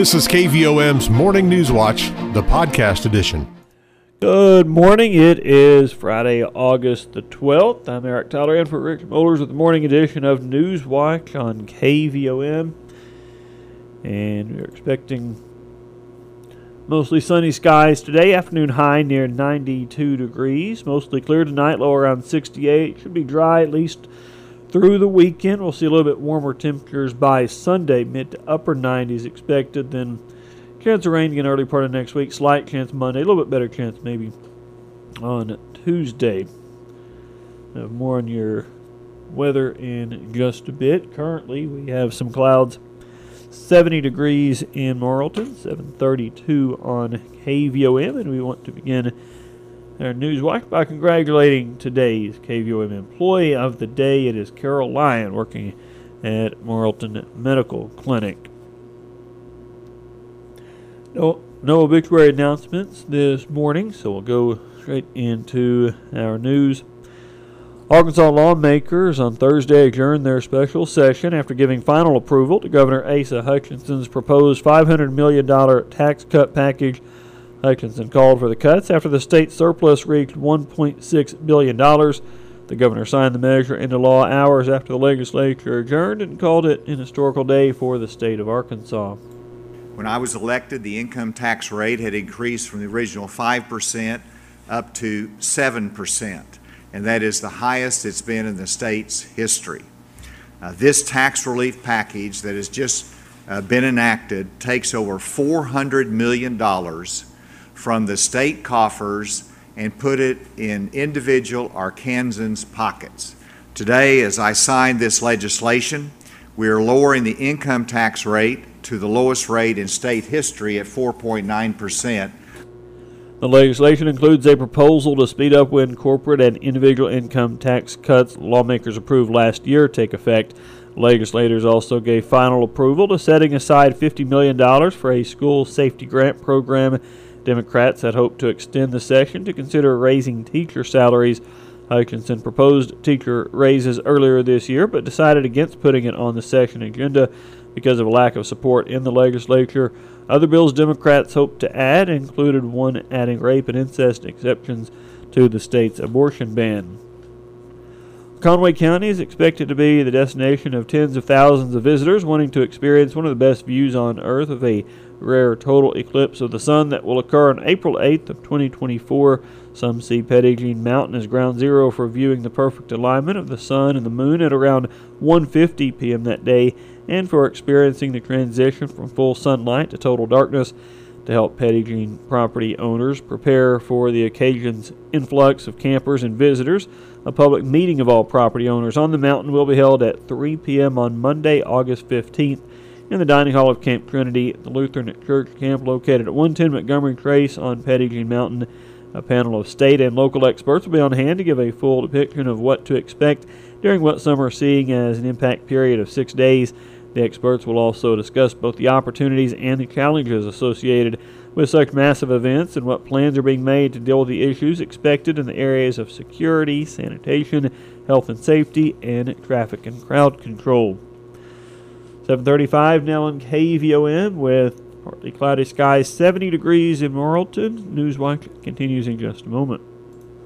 This is KVOM's Morning News Watch, the podcast edition. Good morning. It is Friday, August the 12th. I'm Eric Tyler in for Rick Molders with the morning edition of News Watch on KVOM. And we're expecting mostly sunny skies today. Afternoon high near 92 degrees. Mostly clear tonight, low around 68. Should be dry at least through the weekend. We'll see a little bit warmer temperatures by Sunday, mid to upper 90s expected. Then chance of rain again early part of next week. Slight chance Monday, a little bit better chance maybe on Tuesday. Have more on your weather in just a bit. Currently, we have some clouds. 70 degrees in Morrilton, 732 on KVOM, and we want to begin our news watch by congratulating today's KVOM employee of the day. It is Carol Lyon working at Morrilton Medical Clinic. No, no obituary announcements this morning, so we'll go straight into our news. Arkansas lawmakers on Thursday adjourned their special session after giving final approval to Governor Asa Hutchinson's proposed $500 million tax cut package Hutchinson called for the cuts after the state surplus reached $1.6 billion. The governor signed the measure into law hours after the legislature adjourned and called it an historical day for the state of Arkansas. When I was elected, the income tax rate had increased from the original 5% up to 7%, and that is the highest it's been in the state's history. Uh, this tax relief package that has just uh, been enacted takes over $400 million from the state coffers and put it in individual Arkansans' pockets. Today, as I sign this legislation, we are lowering the income tax rate to the lowest rate in state history at 4.9%. The legislation includes a proposal to speed up when corporate and individual income tax cuts lawmakers approved last year take effect. Legislators also gave final approval to setting aside $50 million for a school safety grant program Democrats had hoped to extend the session to consider raising teacher salaries. Hutchinson proposed teacher raises earlier this year, but decided against putting it on the session agenda because of a lack of support in the legislature. Other bills Democrats hoped to add included one adding rape and incest exceptions to the state's abortion ban. Conway County is expected to be the destination of tens of thousands of visitors wanting to experience one of the best views on Earth of a rare total eclipse of the sun that will occur on April 8th of 2024. Some see Petit Mountain as ground zero for viewing the perfect alignment of the sun and the moon at around 1:50 p.m. that day and for experiencing the transition from full sunlight to total darkness to help Petit property owners prepare for the occasion's influx of campers and visitors. A public meeting of all property owners on the mountain will be held at 3 p.m. on Monday, August 15th in the dining hall of Camp Trinity, the Lutheran Church camp located at 110 Montgomery Trace on Petit Mountain. A panel of state and local experts will be on hand to give a full depiction of what to expect during what some are seeing as an impact period of six days. The experts will also discuss both the opportunities and the challenges associated with such massive events and what plans are being made to deal with the issues expected in the areas of security, sanitation, health and safety, and traffic and crowd control. 735 now on KVOM with partly cloudy skies, 70 degrees in Morrilton. Newswatch continues in just a moment.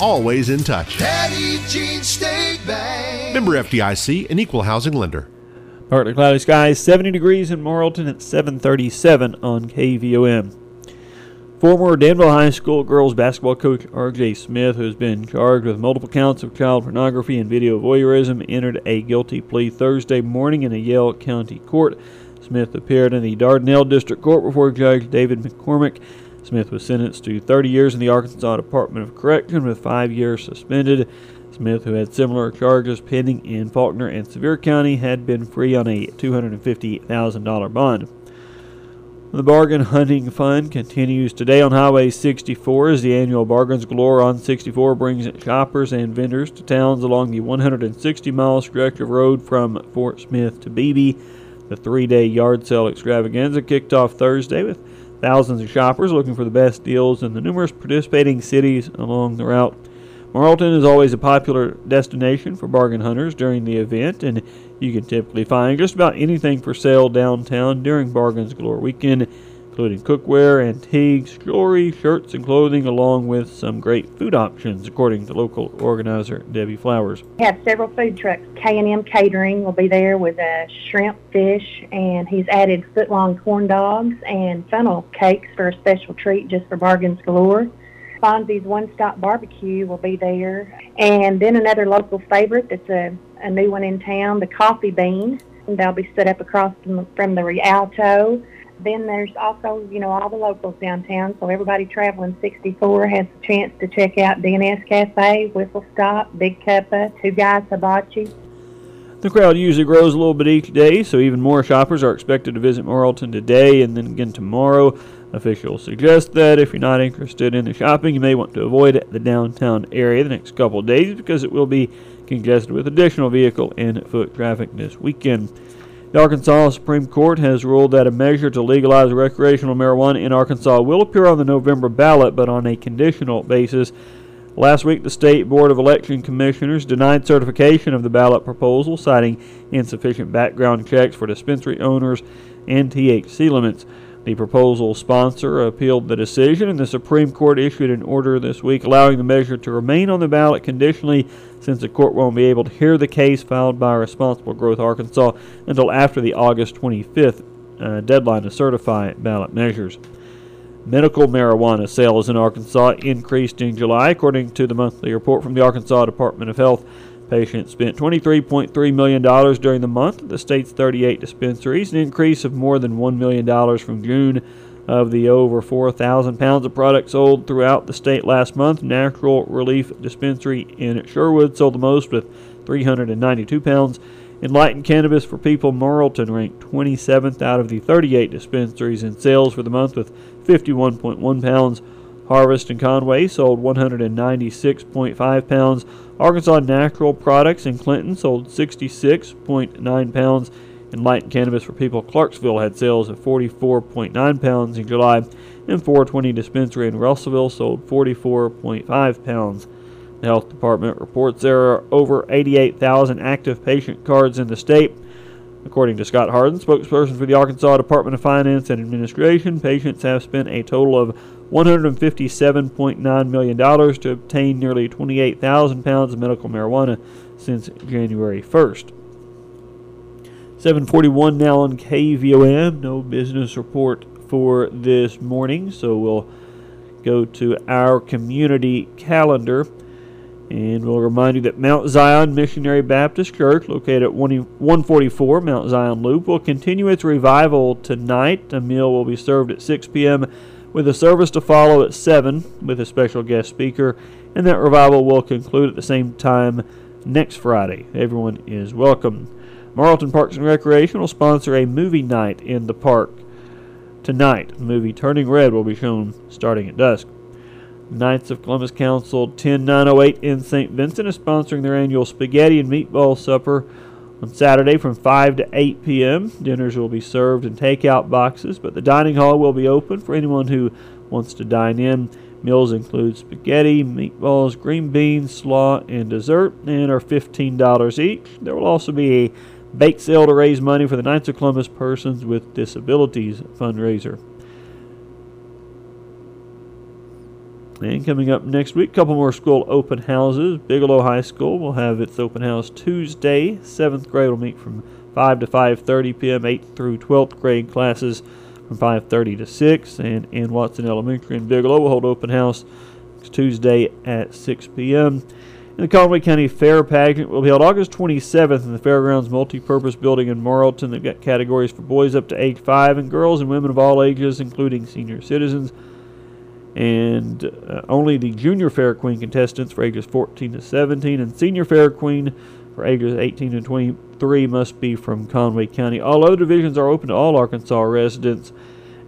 always in touch. Petit Jean State Bank. Member FDIC, an equal housing lender. Partly cloudy skies, 70 degrees in Morrilton at 737 on KVOM. Former Danville High School girls basketball coach R.J. Smith, who has been charged with multiple counts of child pornography and video voyeurism, entered a guilty plea Thursday morning in a Yell County court. Smith appeared in the Dardanelle District Court before Judge David McCormick. Smith was sentenced to 30 years in the Arkansas Department of Correction with five years suspended. Smith, who had similar charges pending in Faulkner and Sevier County, had been free on a $250,000 bond. The bargain hunting fun continues today on Highway 64 as the annual Bargains Galore on 64 brings shoppers and vendors to towns along the 160 mile stretch of road from Fort Smith to Beebe. The three day yard sale extravaganza kicked off Thursday with thousands of shoppers looking for the best deals in the numerous participating cities along the route. Morrilton is always a popular destination for bargain hunters during the event, and you can typically find just about anything for sale downtown during Bargains Galore weekend, including cookware, antiques, jewelry, shirts, and clothing, along with some great food options, according to local organizer Debbie Flowers. We have several food trucks. K&M Catering will be there with a shrimp, fish, and he's added foot-long corn dogs and funnel cakes for a special treat just for Bargains Galore. Fonzie's One Stop Barbecue will be there. And then another local favorite that's a, a new one in town, the Coffee Bean. They'll be set up across from, from the Rialto. Then there's also, you know, all the locals downtown. So everybody traveling 64 has a chance to check out DNS Cafe, Whistle Stop, Big Cuppa, Two Guys Hibachi. The crowd usually grows a little bit each day, so even more shoppers are expected to visit Morrilton today and then again tomorrow. Officials suggest that if you're not interested in the shopping, you may want to avoid the downtown area the next couple of days because it will be congested with additional vehicle and foot traffic this weekend. The Arkansas Supreme Court has ruled that a measure to legalize recreational marijuana in Arkansas will appear on the November ballot, but on a conditional basis. Last week, the State Board of Election Commissioners denied certification of the ballot proposal, citing insufficient background checks for dispensary owners and THC limits. The proposal sponsor appealed the decision, and the Supreme Court issued an order this week allowing the measure to remain on the ballot conditionally since the court won't be able to hear the case filed by Responsible Growth Arkansas until after the August 25th uh, deadline to certify ballot measures. Medical marijuana sales in Arkansas increased in July, according to the monthly report from the Arkansas Department of Health. Patients spent $23.3 million during the month at the state's 38 dispensaries, an increase of more than $1 million from June. Of the over 4,000 pounds of product sold throughout the state last month, Natural Relief Dispensary in Sherwood sold the most with 392 pounds. Enlightened Cannabis for People Morrilton ranked 27th out of the 38 dispensaries in sales for the month with 51.1 pounds. Harvest and Conway sold 196.5 pounds. Arkansas Natural Products in Clinton sold 66.9 pounds. Enlightened Cannabis for People Clarksville had sales of 44.9 pounds in July. And 420 Dispensary in Russellville sold 44.5 pounds. The health department reports there are over 88,000 active patient cards in the state. According to Scott Hardin, spokesperson for the Arkansas Department of Finance and Administration, patients have spent a total of $157.9 million to obtain nearly 28,000 pounds of medical marijuana since January 1st. 741 now on KVOM. No business report for this morning, so we'll go to our community calendar. And we'll remind you that Mount Zion Missionary Baptist Church, located at 144 Mount Zion Loop, will continue its revival tonight. A meal will be served at 6 p.m with a service to follow at 7 with a special guest speaker, and that revival will conclude at the same time next Friday. Everyone is welcome. Morrilton Parks and Recreation will sponsor a movie night in the park. Tonight, the movie Turning Red will be shown starting at dusk. Knights of Columbus Council 10908 in St. Vincent is sponsoring their annual spaghetti and meatball supper on Saturday from 5 to 8 p.m., dinners will be served in takeout boxes, but the dining hall will be open for anyone who wants to dine in. Meals include spaghetti, meatballs, green beans, slaw, and dessert, and are $15 each. There will also be a bake sale to raise money for the Knights of Columbus Persons with Disabilities fundraiser. And coming up next week, a couple more school open houses. Bigelow High School will have its open house Tuesday. Seventh grade will meet from 5 to 5:30 p.m. 8th through 12th grade classes from 5:30 to 6. And Ann Watson Elementary in Bigelow will hold open house Tuesday at 6 p.m. And the Conway County Fair Pageant will be held August 27th in the Fairgrounds Multipurpose Building in Morrilton. They've got categories for boys up to age 5 and girls and women of all ages, including senior citizens and uh, only the junior fair queen contestants for ages 14 to 17 and senior fair queen for ages 18 to 23 must be from Conway County. All other divisions are open to all Arkansas residents.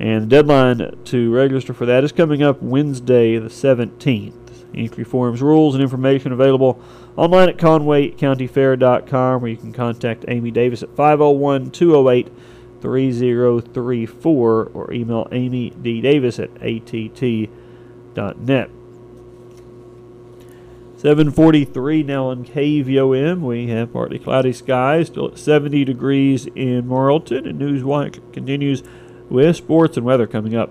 And the deadline to register for that is coming up Wednesday, the 17th. Entry forms, rules, and information available online at conwaycountyfair.com, where you can contact Amy Davis at 501 208 3034 or email Amy D. Davis att.net. 743 now on KVOM. We have partly cloudy skies, still at 70 degrees in Morrilton, and Newswatch continues with sports and weather coming up.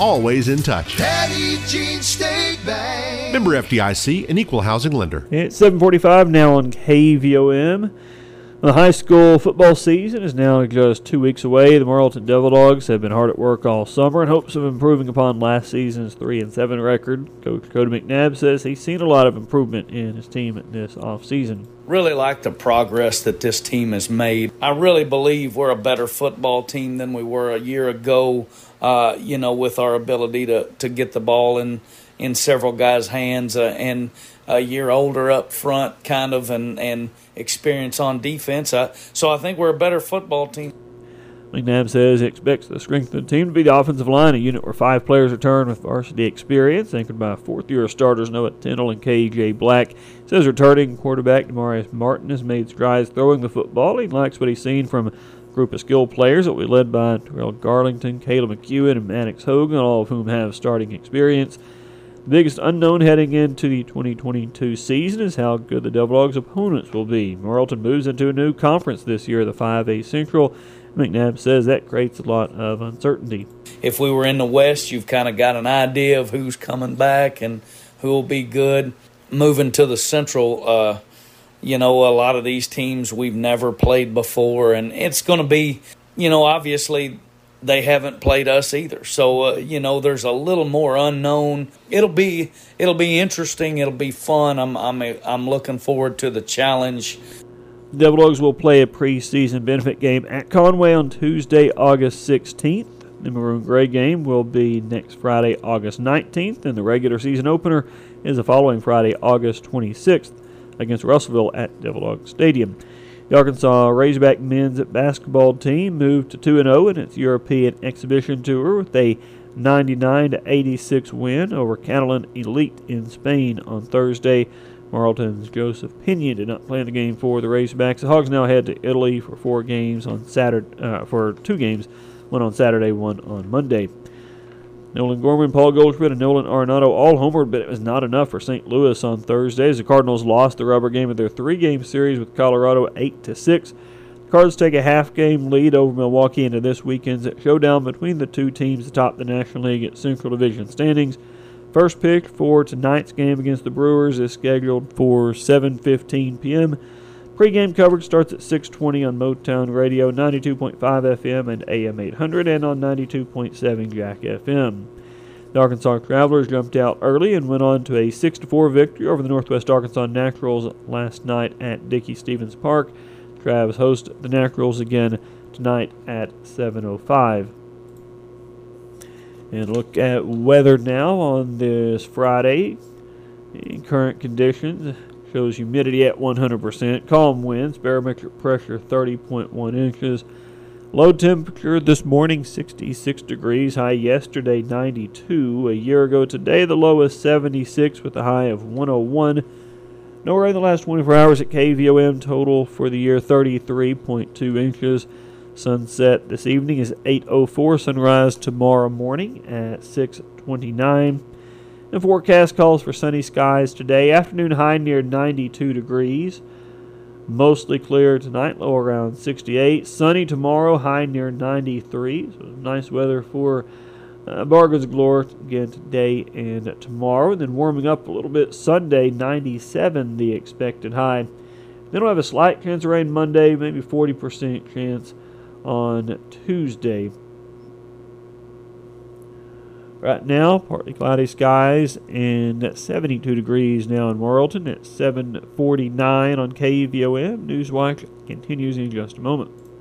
always in touch. Petit Jean State Bank. Member FDIC, an equal housing lender. It's 7:45 now on KVOM. The high school football season is now just two weeks away. The Morrilton Devil Dogs have been hard at work all summer in hopes of improving upon last season's three and seven record. Coach Cody McNabb says he's seen a lot of improvement in his team this offseason. Really like the progress that this team has made. I really believe we're a better football team than we were a year ago. Uh, you know, with our ability to to get the ball in in several guys' hands uh, and a year older up front, kind of, and, and experience on defense. Uh, so I think we're a better football team. McNabb says he expects the strength of the team to be the offensive line, a unit where five players return with varsity experience, anchored by fourth-year starters Noah Tindall and K.J. Black. Says returning quarterback Demarius Martin has made strides throwing the football. He likes what he's seen from group of skilled players that will be led by Terrell Garlington, Caleb McEwen, and Maddox Hogan, all of whom have starting experience. The biggest unknown heading into the 2022 season is how good the Devil Dogs' opponents will be. Morrilton moves into a new conference this year, the 5A Central. McNabb says that creates a lot of uncertainty. If we were in the West, you've kind of got an idea of who's coming back and who will be good. Moving to the Central, uh, you know, a lot of these teams we've never played before, and it's going to be, you know, obviously they haven't played us either. So uh, you know, there's a little more unknown. It'll be it'll be interesting. It'll be fun. I'm I'm I'm looking forward to the challenge. The Devil Dogs will play a preseason benefit game at Conway on Tuesday, August 16th. The Maroon Gray game will be next Friday, August 19th, and the regular season opener is the following Friday, August 26th, against Russellville at Devil Dog Stadium. The Arkansas Razorback men's basketball team moved to 2 0 in its European exhibition tour with a 99 86 win over Catalan Elite in Spain on Thursday. Morrilton's Joseph Pinion did not play in the game for the Razorbacks. The Hogs now head to Italy for four games on Saturday, uh, for two games, one on Saturday, one on Monday. Nolan Gorman, Paul Goldschmidt, and Nolan Arenado all homeward, but it was not enough for St. Louis on Thursday as the Cardinals lost the rubber game of their three-game series with Colorado 8 to 6. The Cards take a half-game lead over Milwaukee into this weekend's showdown between the two teams atop the National League at Central Division standings. First pick for tonight's game against the Brewers is scheduled for 7:15 p.m. Pre-game coverage starts at 6:20 on Motown Radio, 92.5 FM and AM 800, and on 92.7 Jack FM. The Arkansas Travelers jumped out early and went on to a 6-4 victory over the Northwest Arkansas Naturals last night at Dickey Stephens Park. Travs host the Naturals again tonight at 7:05. And look at weather now on this Friday. Current conditions shows humidity at 100%, calm winds, barometric pressure 30.1 inches. Low temperature this morning 66 degrees, high yesterday 92. A year ago today the low is 76 with a high of 101. No rain in the last 24 hours at KVOM, total for the year 33.2 inches. Sunset this evening is 8:04. Sunrise tomorrow morning at 6:29. The forecast calls for sunny skies today. Afternoon high near 92 degrees. Mostly clear tonight, low around 68. Sunny tomorrow, high near 93. So nice weather for uh, Bargains Galore again today and tomorrow. And then warming up a little bit Sunday, 97 the expected high. Then we'll have a slight chance of rain Monday, maybe 40% chance on Tuesday. Right now, partly cloudy skies and 72 degrees now in Morrilton at 7:49 on KVOM. Newswatch continues in just a moment.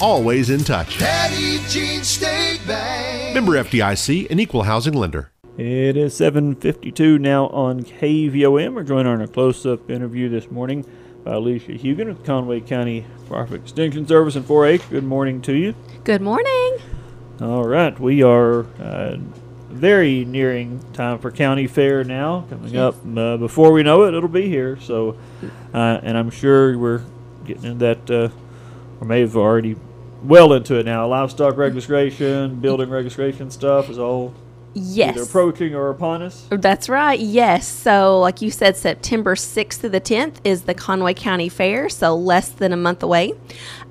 always in touch. Petit Jean State Bank. Member FDIC, an equal housing lender. It is 7:52 now on KVOM. We're joined on a close-up interview this morning by Alicia Hugan with Conway County Wildlife Extension Service and 4-H. Good morning to you. Good morning. All right, we are uh, very nearing time for county fair now. Coming up uh, before we know it, it'll be here. So, uh, and I'm sure we're getting in that, uh, or may have already well into it now. Livestock registration, building registration stuff is all Yes. either approaching or upon us. That's right. Yes. So, like you said, September 6th through the 10th is the Conway County Fair, so less than a month away.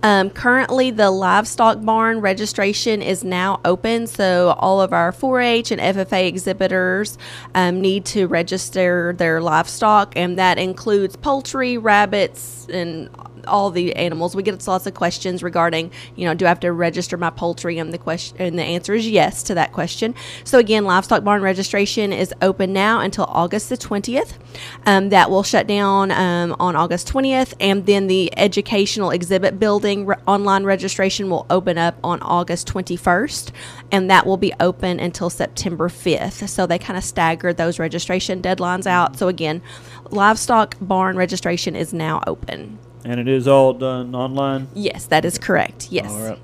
Um, currently, the livestock barn registration is now open, so all of our 4 H and FFA exhibitors um, need to register their livestock, and that includes poultry, rabbits, and all the animals. We get lots of questions regarding, you know, do I have to register my poultry? And the question, and the answer is yes to that question. So again, livestock barn registration is open now until August the twentieth. Um, that will shut down um, on August twentieth, and then the educational exhibit building re- online registration will open up on August twenty first, and that will be open until September fifth. So they kind of staggered those registration deadlines out. So again, livestock barn registration is now open. And it is all done online. Yes, that is correct. Yes. All right.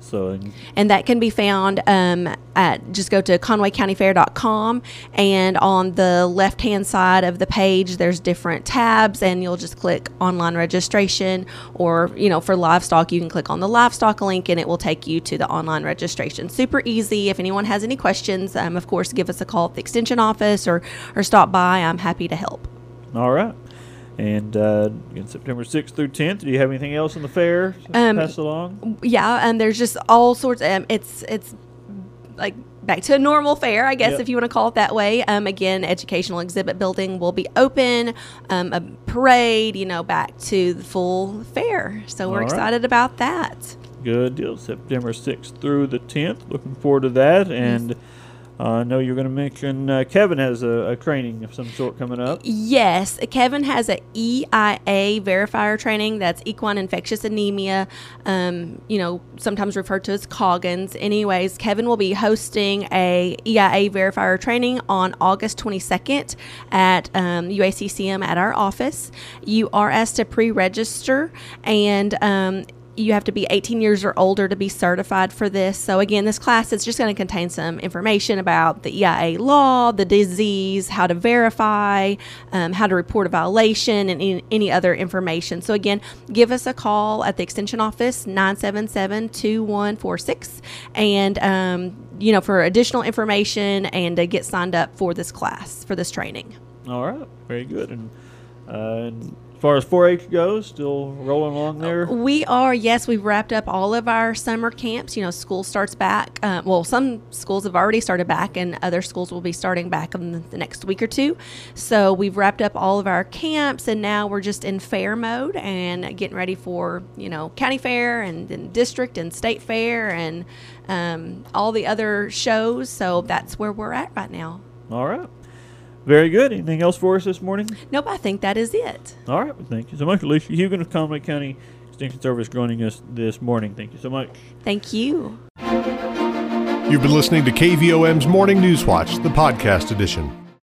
So, and that can be found um, at just go to conwaycountyfair.com and on the left hand side of the page there's different tabs and you'll just click online registration or you know for livestock you can click on the livestock link and it will take you to the online registration super easy if anyone has any questions um, of course give us a call at the extension office or or stop by i'm happy to help all right. And uh, September 6th through 10th. Do you have anything else in the fair to Um, pass along? yeah and there's just all sorts um, it's it's like back to a normal fair i guess Yep. if you want to call it that way um, again educational exhibit building will be open um, a parade you know back to the full fair so we're right. excited about that Good deal. September 6th through the 10th. Looking forward to that. And uh, I know you're going to mention uh, Kevin has a, a training of some sort coming up. Yes, Kevin has a EIA verifier training. That's equine infectious anemia. Um, you know, sometimes referred to as Coggins. Anyways, Kevin will be hosting a EIA verifier training on August 22nd at um, UACCM at our office. You are asked to pre-register and. Um, you have to be 18 years or older to be certified for this. So, again, this class is just going to contain some information about the EIA law, the disease, how to verify, um, how to report a violation, and any, other information. So, again, give us a call at the Extension Office, 977 2146, and, um, you know, for additional information and to get signed up for this class, for this training. All right. Very good. And, uh, and far as 4-H goes, still rolling along there. We are, yes, we've wrapped up all of our summer camps. You know, school starts back. Uh, well, some schools have already started back, and other schools will be starting back in the, the next week or two. So we've wrapped up all of our camps, and now we're just in fair mode and getting ready for, you know, county fair and then district and state fair and um, all the other shows. So that's where we're at right now. All right. Very good. Anything else for us this morning? Nope, I think that is it. All right. Well, thank you so much, Alicia Hugan of Conway County Extension Service joining us this morning. Thank you so much. Thank you. You've been listening to KVOM's Morning News Watch, the podcast edition.